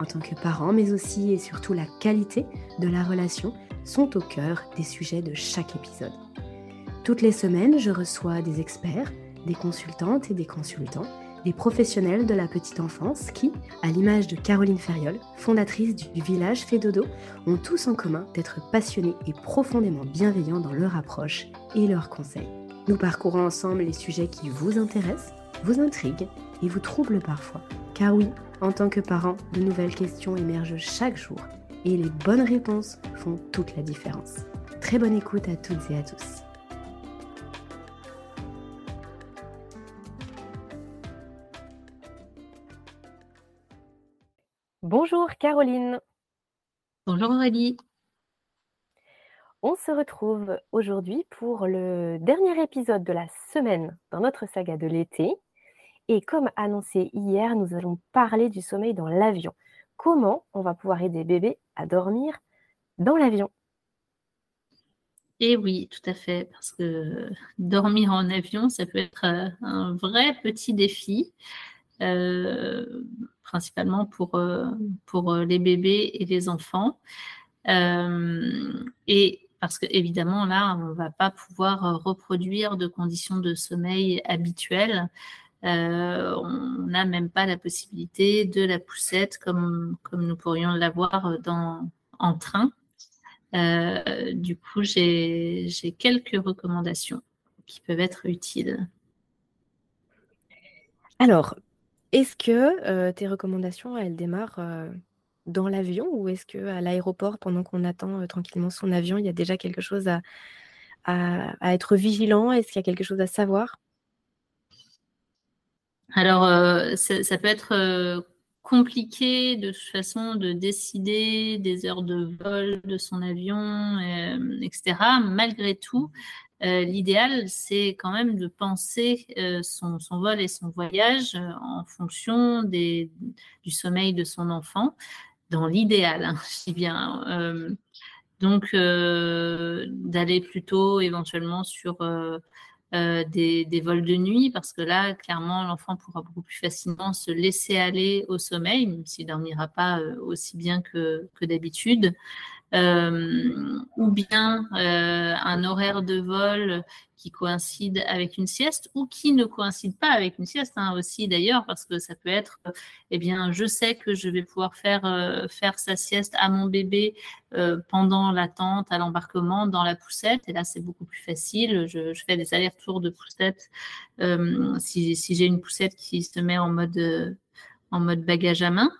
en tant que parents, mais aussi et surtout la qualité de la relation sont au cœur des sujets de chaque épisode. Toutes les semaines, je reçois des experts, des consultantes et des consultants, des professionnels de la petite enfance qui, à l'image de Caroline Ferriol, fondatrice du village Fédodo, ont tous en commun d'être passionnés et profondément bienveillants dans leur approche et leurs conseils. Nous parcourons ensemble les sujets qui vous intéressent, vous intriguent et vous troublent parfois. Car oui, en tant que parent, de nouvelles questions émergent chaque jour et les bonnes réponses font toute la différence. Très bonne écoute à toutes et à tous. Bonjour Caroline. Bonjour Aurélie. On se retrouve aujourd'hui pour le dernier épisode de la semaine dans notre saga de l'été. Et comme annoncé hier, nous allons parler du sommeil dans l'avion. Comment on va pouvoir aider bébé à dormir dans l'avion? Et eh oui, tout à fait, parce que dormir en avion, ça peut être euh, un vrai petit défi, euh, principalement pour, euh, pour les bébés et les enfants. et parce qu'évidemment, là, on ne va pas pouvoir reproduire de conditions de sommeil habituelles. Euh, on n'a même pas la possibilité de la poussette comme, comme nous pourrions l'avoir dans, en train. Euh, du coup, j'ai quelques recommandations qui peuvent être utiles. Alors, est-ce que euh, tes recommandations, elles démarrent dans l'avion ou est-ce qu'à l'aéroport, pendant qu'on attend tranquillement son avion, il y a déjà quelque chose à, à être vigilant? Est-ce qu'il y a quelque chose à savoir? Alors, euh, ça, peut être euh, compliqué de toute façon de décider des heures de vol de son avion, euh, etc. Malgré tout, l'idéal, c'est quand même de penser son, vol et son voyage en fonction du sommeil de son enfant, dans l'idéal, hein, je dis bien. donc, d'aller plutôt éventuellement sur euh, des, vols de nuit, parce que là, clairement, l'enfant pourra beaucoup plus facilement se laisser aller au sommeil, même s'il dormira pas euh, aussi bien que d'habitude. Euh, ou bien un horaire de vol qui coïncide avec une sieste ou qui ne coïncide pas avec une sieste hein, aussi d'ailleurs parce que ça peut être eh bien je sais que je vais pouvoir faire euh, faire sa sieste à mon bébé euh, pendant l'attente à l'embarquement dans la poussette. Et là c'est beaucoup plus facile. Je, fais des allers-retours de poussette euh, si, si j'ai une poussette qui se met en mode en mode bagage à main.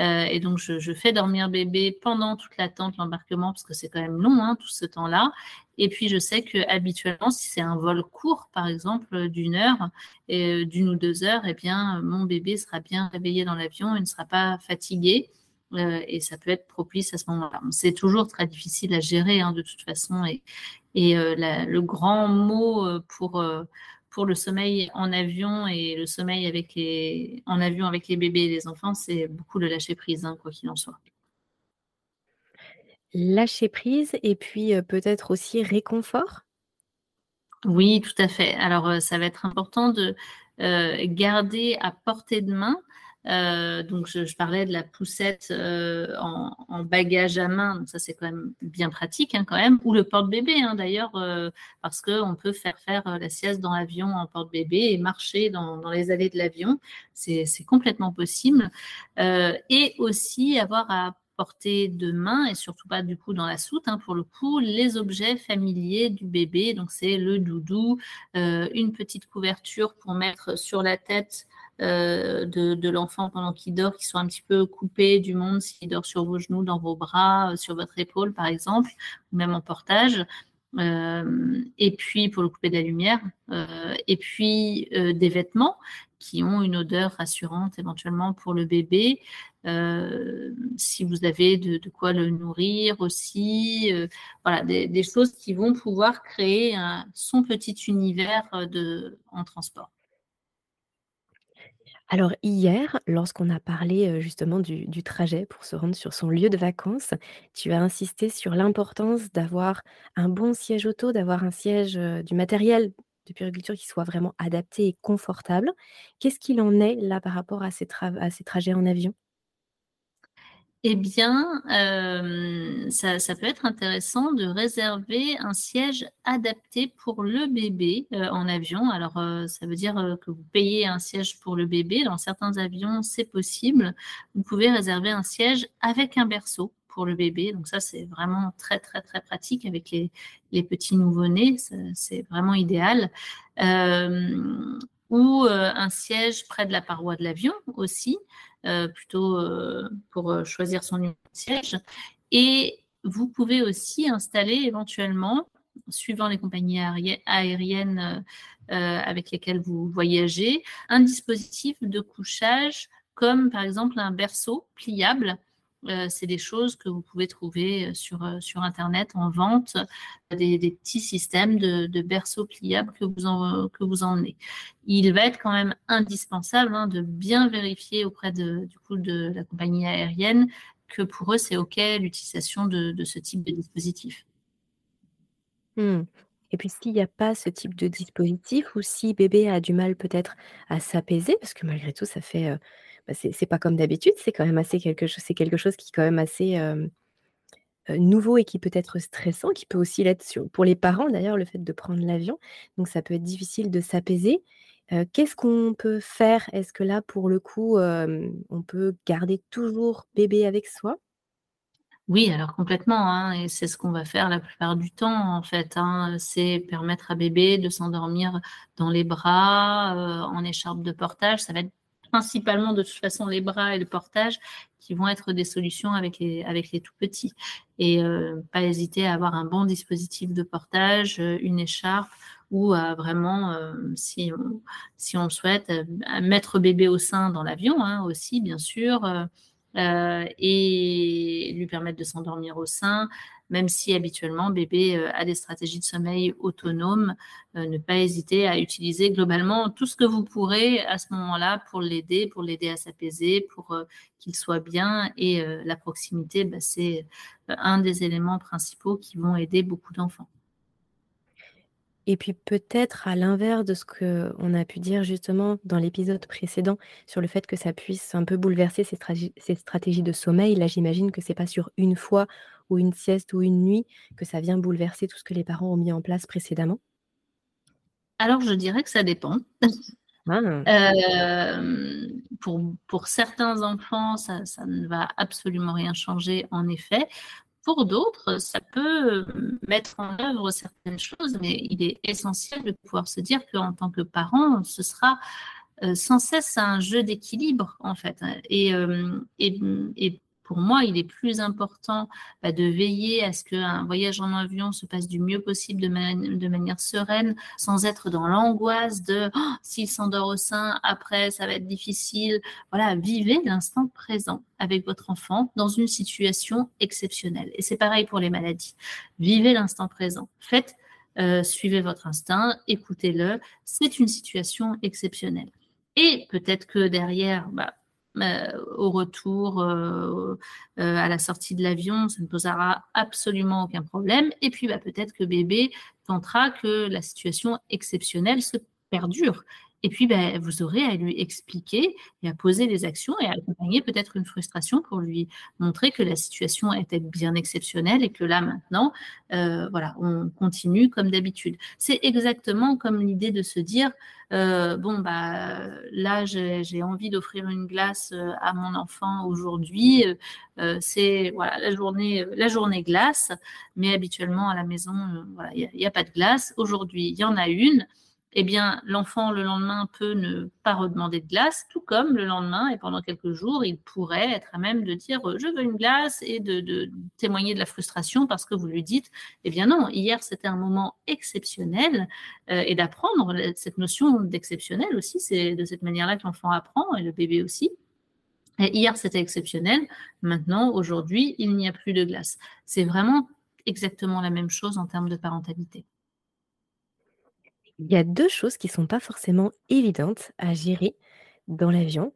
Euh, et donc, je, fais dormir bébé pendant toute l'attente, l'embarquement, parce que c'est quand même long, hein, tout ce temps-là. Et puis, je sais que habituellement, si c'est un vol court, par exemple, d'une heure, euh, d'une ou deux heures, eh bien, mon bébé sera bien réveillé dans l'avion, il ne sera pas fatigué. Euh, et ça peut être propice à ce moment-là. C'est toujours très difficile à gérer hein, de toute façon. Et le grand mot pour pour le sommeil en avion et le sommeil avec les, en avion avec les bébés et les enfants, c'est beaucoup le lâcher prise, hein, quoi qu'il en soit. Lâcher prise et puis euh, peut-être aussi réconfort? Oui, tout à fait. Alors, euh, ça va être important de euh, garder à portée de main euh, donc, je, parlais de la poussette euh, en, bagage à main. Donc, ça, c'est quand même bien pratique, hein, quand même. Ou le porte-bébé, hein, d'ailleurs, euh, parce qu'on peut faire faire la sieste dans l'avion en porte-bébé et marcher dans, les allées de l'avion. C'est complètement possible. et aussi avoir à portée de main et surtout pas du coup dans la soute hein, pour le coup les objets familiers du bébé donc c'est le doudou une petite couverture pour mettre sur la tête euh, de, l'enfant pendant qu'il dort, qui soit un petit peu coupé du monde, s'il dort sur vos genoux, dans vos bras, euh, sur votre épaule par exemple, ou même en portage. Euh, et puis pour le couper de la lumière, et puis des vêtements qui ont une odeur rassurante éventuellement pour le bébé. Si vous avez de, quoi le nourrir aussi, voilà, des, choses qui vont pouvoir créer son petit univers en transport. Alors hier, lorsqu'on a parlé justement du, trajet pour se rendre sur son lieu de vacances, tu as insisté sur l'importance d'avoir un bon siège auto, d'avoir un siège, du matériel de puriculture qui soit vraiment adapté et confortable. Qu'est-ce qu'il en est là par rapport à ces, à ces trajets en avion? Eh bien, euh, ça, peut être intéressant de réserver un siège adapté pour le bébé euh, en avion. Alors, euh, ça veut dire que vous payez un siège pour le bébé. Dans certains avions, c'est possible. Vous pouvez réserver un siège avec un berceau pour le bébé. Donc ça, c'est vraiment très, très, très pratique avec les, les petits nouveau-nés. C'est vraiment idéal. Ou euh, un siège près de la paroi de l'avion aussi, euh, plutôt pour choisir son siège. Et vous pouvez aussi installer éventuellement, suivant les compagnies aériennes avec lesquelles vous voyagez, un dispositif de couchage comme par exemple un berceau pliable euh, c'est des choses que vous pouvez trouver euh, sur, euh, sur Internet en vente, des, petits systèmes de, de berceaux pliables que vous, que vous emmenez. Il va être quand même indispensable hein, de bien vérifier auprès de, du coup, de la compagnie aérienne que pour eux, c'est OK l'utilisation de, ce type de dispositif. Mmh. Et puis s'il n'y a pas ce type de dispositif ou si bébé a du mal peut-être à s'apaiser, parce que malgré tout, ça fait bah, c'est pas comme d'habitude, c'est quand même assez quelque chose, c'est quelque chose qui est quand même assez nouveau et qui peut être stressant, qui peut aussi l'être pour les parents d'ailleurs, le fait de prendre l'avion. Donc ça peut être difficile de s'apaiser. Qu'est-ce qu'on peut faire? Est-ce que là, pour le coup, on peut garder toujours bébé avec soi? Oui, alors complètement, hein, et c'est ce qu'on va faire la plupart du temps en fait. Hein, c'est permettre à bébé de s'endormir dans les bras, en écharpe de portage. Ça va être principalement de toute façon les bras et le portage qui vont être des solutions avec les, tout petits. Et euh, pas hésiter à avoir un bon dispositif de portage, euh, une écharpe ou à vraiment, euh, si, on, si on le souhaite, mettre bébé au sein dans l'avion hein, aussi, bien sûr, et lui permettre de s'endormir au sein, même si habituellement bébé euh, a des stratégies de sommeil autonomes, euh, ne pas hésiter à utiliser globalement tout ce que vous pourrez à ce moment-là pour l'aider, pour l'aider à s'apaiser, pour euh, qu'il soit bien. Et la proximité, bah, c'est un des éléments principaux qui vont aider beaucoup d'enfants. Et puis peut-être à l'inverse de ce qu'on a pu dire justement dans l'épisode précédent sur le fait que ça puisse un peu bouleverser ces, stratégies de sommeil. Là, j'imagine que c'est pas sur une fois ou une sieste ou une nuit que ça vient bouleverser tout ce que les parents ont mis en place précédemment? Alors, je dirais que ça dépend. Ah. Euh, pour, pour, certains enfants, ça, ça, ne va absolument rien changer, en effet. Pour d'autres, ça peut mettre en œuvre certaines choses, mais il est essentiel de pouvoir se dire qu'en tant que parent, ce sera euh, sans cesse un jeu d'équilibre, en fait. Euh, pour moi, il est plus important bah, de veiller à ce qu'un voyage en avion se passe du mieux possible de, manière sereine, sans être dans l'angoisse de oh, s'il s'endort au sein, après ça va être difficile. Voilà, vivez l'instant présent avec votre enfant dans une situation exceptionnelle. Et c'est pareil pour les maladies. Vivez l'instant présent. Faites, euh, suivez votre instinct, écoutez-le. C'est une situation exceptionnelle. Et peut-être que derrière, bah, au retour, euh, euh, à la sortie de l'avion, ça ne posera absolument aucun problème. Et puis, bah, peut-être que bébé tentera que la situation exceptionnelle se perdure et puis, ben, vous aurez à lui expliquer et à poser des actions et à accompagner peut-être une frustration pour lui montrer que la situation était bien exceptionnelle et que là, maintenant, euh, voilà, on continue comme d'habitude. C'est exactement comme l'idée de se dire, euh, bon, bah, là, j'ai envie d'offrir une glace euh, à mon enfant aujourd'hui. c'est la, journée, la journée glace, mais habituellement à la maison, il n'y a, a, pas de glace. Aujourd'hui, il y en a une eh bien, l'enfant, le lendemain, peut ne pas redemander de glace, tout comme le lendemain et pendant quelques jours, il pourrait être à même de dire euh, je veux une glace et de, témoigner de la frustration parce que vous lui dites eh bien non, hier c'était un moment exceptionnel euh, et d'apprendre cette notion d'exceptionnel aussi, c'est de cette manière-là que l'enfant apprend et le bébé aussi. Et hier c'était exceptionnel, maintenant, aujourd'hui, il n'y a plus de glace. C'est vraiment exactement la même chose en termes de parentalité. Il y a deux choses qui sont pas forcément évidentes à gérer dans l'avion,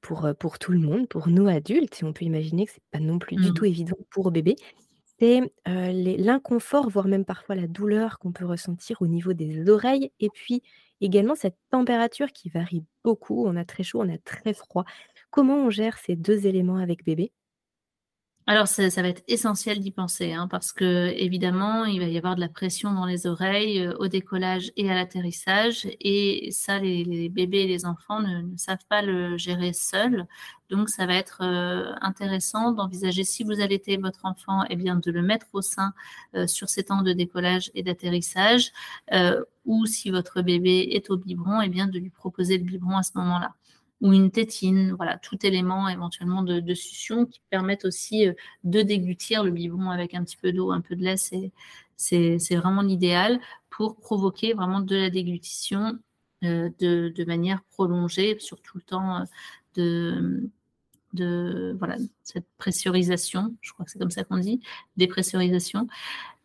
pour, pour tout le monde, pour nous adultes et on peut imaginer que c'est pas non plus du tout mmh. évident pour bébé. C'est, l'inconfort, voire même parfois la douleur qu'on peut ressentir au niveau des oreilles et puis également cette température qui varie beaucoup. On a très chaud, on a très froid. Comment on gère ces deux éléments avec bébé? Alors, ça, va être essentiel d'y penser, hein, parce que évidemment, il va y avoir de la pression dans les oreilles euh, au décollage et à l'atterrissage, et ça, les, bébés et les enfants ne, savent pas le gérer seuls. Donc, ça va être euh, intéressant d'envisager si vous allaitez votre enfant, eh bien, de le mettre au sein euh, sur ces temps de décollage et d'atterrissage, ou si votre bébé est au biberon, eh bien, de lui proposer le biberon à ce moment-là ou une tétine, voilà, tout élément éventuellement de, de succion qui permettent aussi euh, de déglutir le biberon avec un petit peu d'eau, un peu de lait, c'est vraiment l'idéal pour provoquer vraiment de la déglutition euh, de, de, manière prolongée sur tout le temps euh, de, de voilà, cette pressurisation, je crois que c'est comme ça qu'on dit, dépressurisation.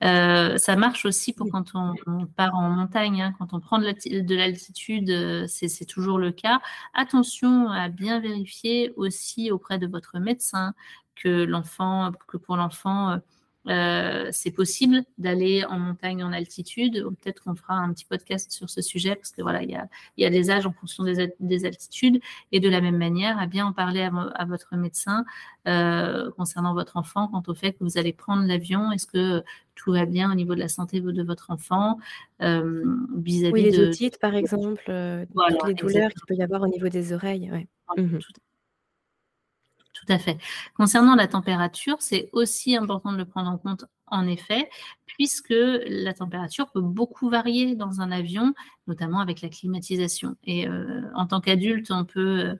Euh, ça marche aussi pour quand on, part en montagne, hein. quand on prend de l'altitude, euh, c'est toujours le cas. Attention à bien vérifier aussi auprès de votre médecin que l'enfant, que pour l'enfant, euh, c'est possible d'aller en montagne en altitude. Peut-être qu'on fera un petit podcast sur ce sujet parce que voilà, il y a, y a des âges en fonction des, altitudes et de la même manière, à bien en parler à, votre médecin euh, concernant votre enfant quant au fait que vous allez prendre l'avion. Est-ce que tout va bien au niveau de la santé de votre enfant euh, vis-à-vis oui, les otites, par exemple, toutes les douleurs qu'il peut y avoir au niveau des oreilles. Ouais. Mmh tout à fait. Concernant la température, c'est aussi important de le prendre en compte, en effet, puisque la température peut beaucoup varier dans un avion, notamment avec la climatisation. Et euh, en tant qu'adulte, on peut euh,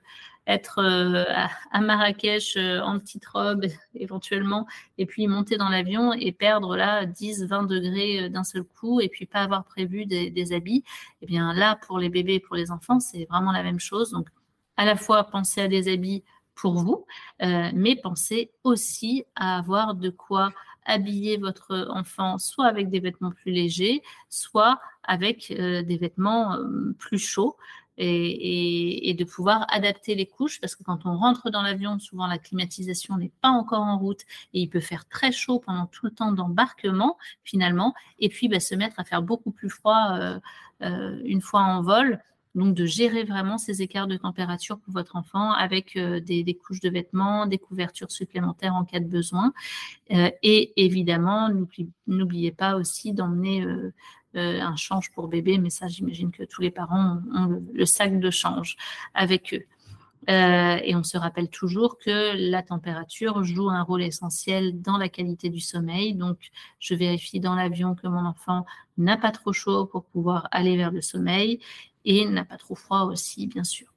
être euh, à, Marrakech en petite robe éventuellement, et puis monter dans l'avion et perdre là 10-20 degrés d'un seul coup, et puis pas avoir prévu des, des habits. Et eh bien là, pour les bébés et pour les enfants, c'est vraiment la même chose. Donc, à la fois penser à des habits pour vous, euh, mais pensez aussi à avoir de quoi habiller votre enfant, soit avec des vêtements plus légers, soit avec euh, des vêtements euh, plus chauds. Et, de pouvoir adapter les couches parce que quand on rentre dans l'avion, souvent la climatisation n'est pas encore en route et il peut faire très chaud pendant tout le temps d'embarquement finalement et puis bah, se mettre à faire beaucoup plus froid une fois en vol donc, de gérer vraiment ces écarts de température pour votre enfant avec euh, des, couches de vêtements, des couvertures supplémentaires en cas de besoin. Euh, et évidemment, n'oubliez pas aussi d'emmener euh, un change pour bébé, mais ça, j'imagine que tous les parents ont, le, sac de change avec eux. Et on se rappelle toujours que la température joue un rôle essentiel dans la qualité du sommeil. Donc, je vérifie dans l'avion que mon enfant n'a pas trop chaud pour pouvoir aller vers le sommeil et n'a pas trop froid aussi, bien sûr.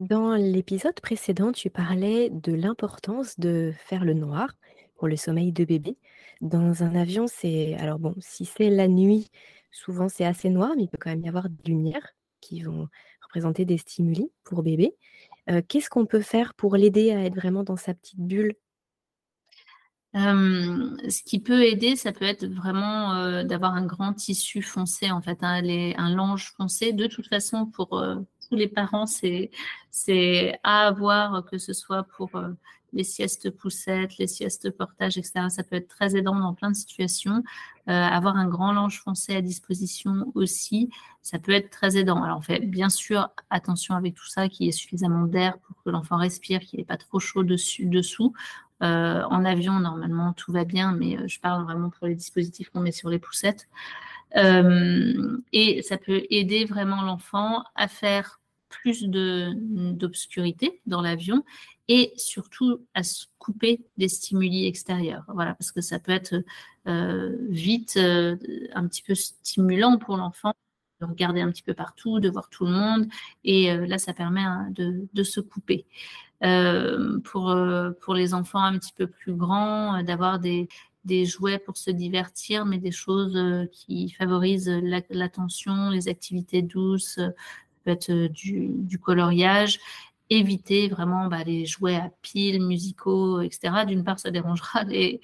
Dans l'épisode précédent, tu parlais de l'importance de faire le noir pour le sommeil de bébé. Dans un avion, c'est alors bon, si c'est la nuit, souvent c'est assez noir, mais il peut quand même y avoir des lumières qui vont représenter des stimuli pour bébé. Euh, qu'est-ce qu'on peut faire pour l'aider à être vraiment dans sa petite bulle? Ce qui peut aider, ça peut être vraiment d'avoir un grand tissu foncé, en fait, hein, un linge foncé. De toute façon, pour tous les parents, c'est à avoir, que ce soit pour les siestes poussettes, les siestes portage, etc. Ça peut être très aidant dans plein de situations. avoir un grand linge foncé à disposition aussi, ça peut être très aidant. Alors, on fait bien sûr attention avec tout ça, qu'il y ait suffisamment d'air pour que l'enfant respire, qu'il n'ait pas trop chaud dessus, dessous. Euh, en avion, normalement, tout va bien, mais euh, je parle vraiment pour les dispositifs qu'on met sur les poussettes. Euh, et ça peut aider vraiment l'enfant à faire plus d'obscurité dans l'avion et surtout à se couper des stimuli extérieurs. Voilà, parce que ça peut être euh, vite euh, un petit peu stimulant pour l'enfant de regarder un petit peu partout, de voir tout le monde, et euh, là, ça permet hein, de, de, se couper. pour, pour les enfants un petit peu plus grands, d'avoir des, des jouets pour se divertir, mais des choses qui favorisent l'attention, les activités douces, peut être du, du coloriage éviter vraiment bah, les jouets à piles, musicaux, etc. D'une part, ça dérangera les,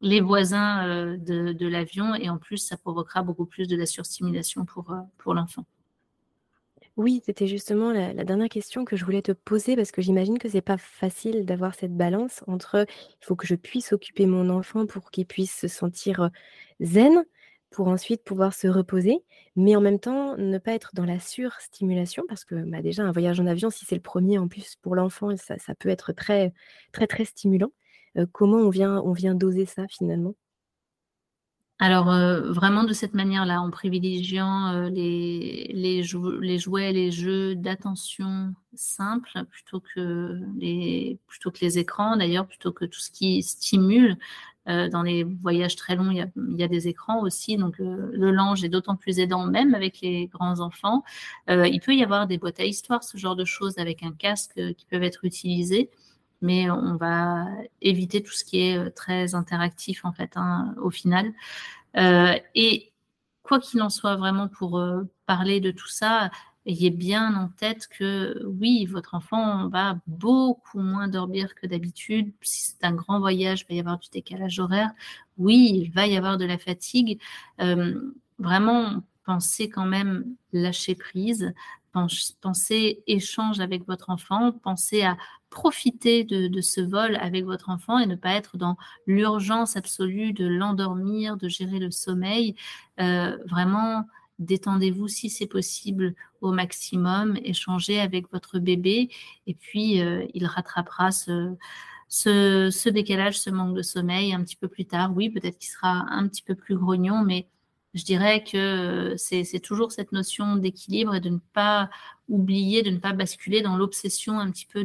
les voisins euh, de, l'avion et en plus, ça provoquera beaucoup plus de la surstimulation pour, euh, pour l'enfant. Oui, c'était justement la, dernière question que je voulais te poser parce que j'imagine que c'est pas facile d'avoir cette balance entre il faut que je puisse occuper mon enfant pour qu'il puisse se sentir euh, zen, pour ensuite pouvoir se reposer, mais en même temps ne pas être dans la surstimulation parce que bah, déjà un voyage en avion, si c'est le premier en plus pour l'enfant, ça, peut être très très très stimulant. Comment on vient on vient doser ça finalement? Alors, euh, vraiment de cette manière-là, en privilégiant euh, les, les, jouets, les jeux d'attention simples plutôt que les, plutôt que les écrans, d'ailleurs, plutôt que tout ce qui stimule. Euh, dans les voyages très longs, il y a, des écrans aussi, donc le linge est d'autant plus aidant, même avec les grands enfants. il peut y avoir des boîtes à histoire, ce genre de choses, avec un casque qui peuvent être utilisés mais on va éviter tout ce qui est euh, très interactif en fait hein, au final. Euh, et quoi qu'il en soit, vraiment pour euh, parler de tout ça, ayez bien en tête que oui, votre enfant va beaucoup moins dormir que d'habitude. Si c'est un grand voyage, il va y avoir du décalage horaire. Oui, il va y avoir de la fatigue. vraiment, pensez quand même lâcher prise, pensez échange avec votre enfant, pensez à profiter de, ce vol avec votre enfant et ne pas être dans l'urgence absolue de l'endormir, de gérer le sommeil. Euh, vraiment, détendez-vous si c'est possible au maximum, échangez avec votre bébé et puis euh, il rattrapera ce, ce, ce, décalage, ce manque de sommeil un petit peu plus tard. Oui, peut-être qu'il sera un petit peu plus grognon, mais je dirais que c'est toujours cette notion d'équilibre et de ne pas oublier, de ne pas basculer dans l'obsession un petit peu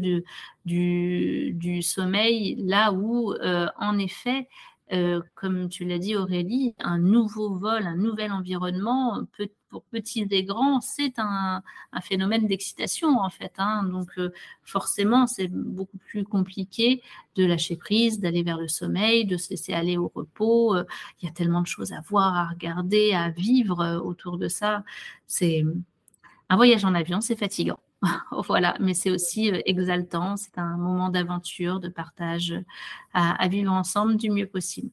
du sommeil, là où, euh, en effet, euh, comme tu l'as dit Aurélie, un nouveau vol, un nouvel environnement, pour petits et grands, c'est un, phénomène d'excitation en fait. Hein. Donc euh, forcément, c'est beaucoup plus compliqué de lâcher prise, d'aller vers le sommeil, de se laisser aller au repos. Euh, il y a tellement de choses à voir, à regarder, à vivre autour de ça. C'est un voyage en avion, c'est fatigant. voilà, mais c'est aussi euh, exaltant, c'est un moment d'aventure, de partage à, vivre ensemble du mieux possible.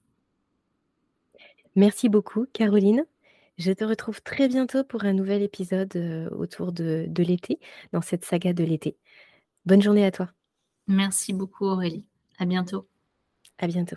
Merci beaucoup, Caroline. Je te retrouve très bientôt pour un nouvel épisode euh, autour de, de l'été, dans cette saga de l'été. Bonne journée à toi. Merci beaucoup, Aurélie. À bientôt. À bientôt.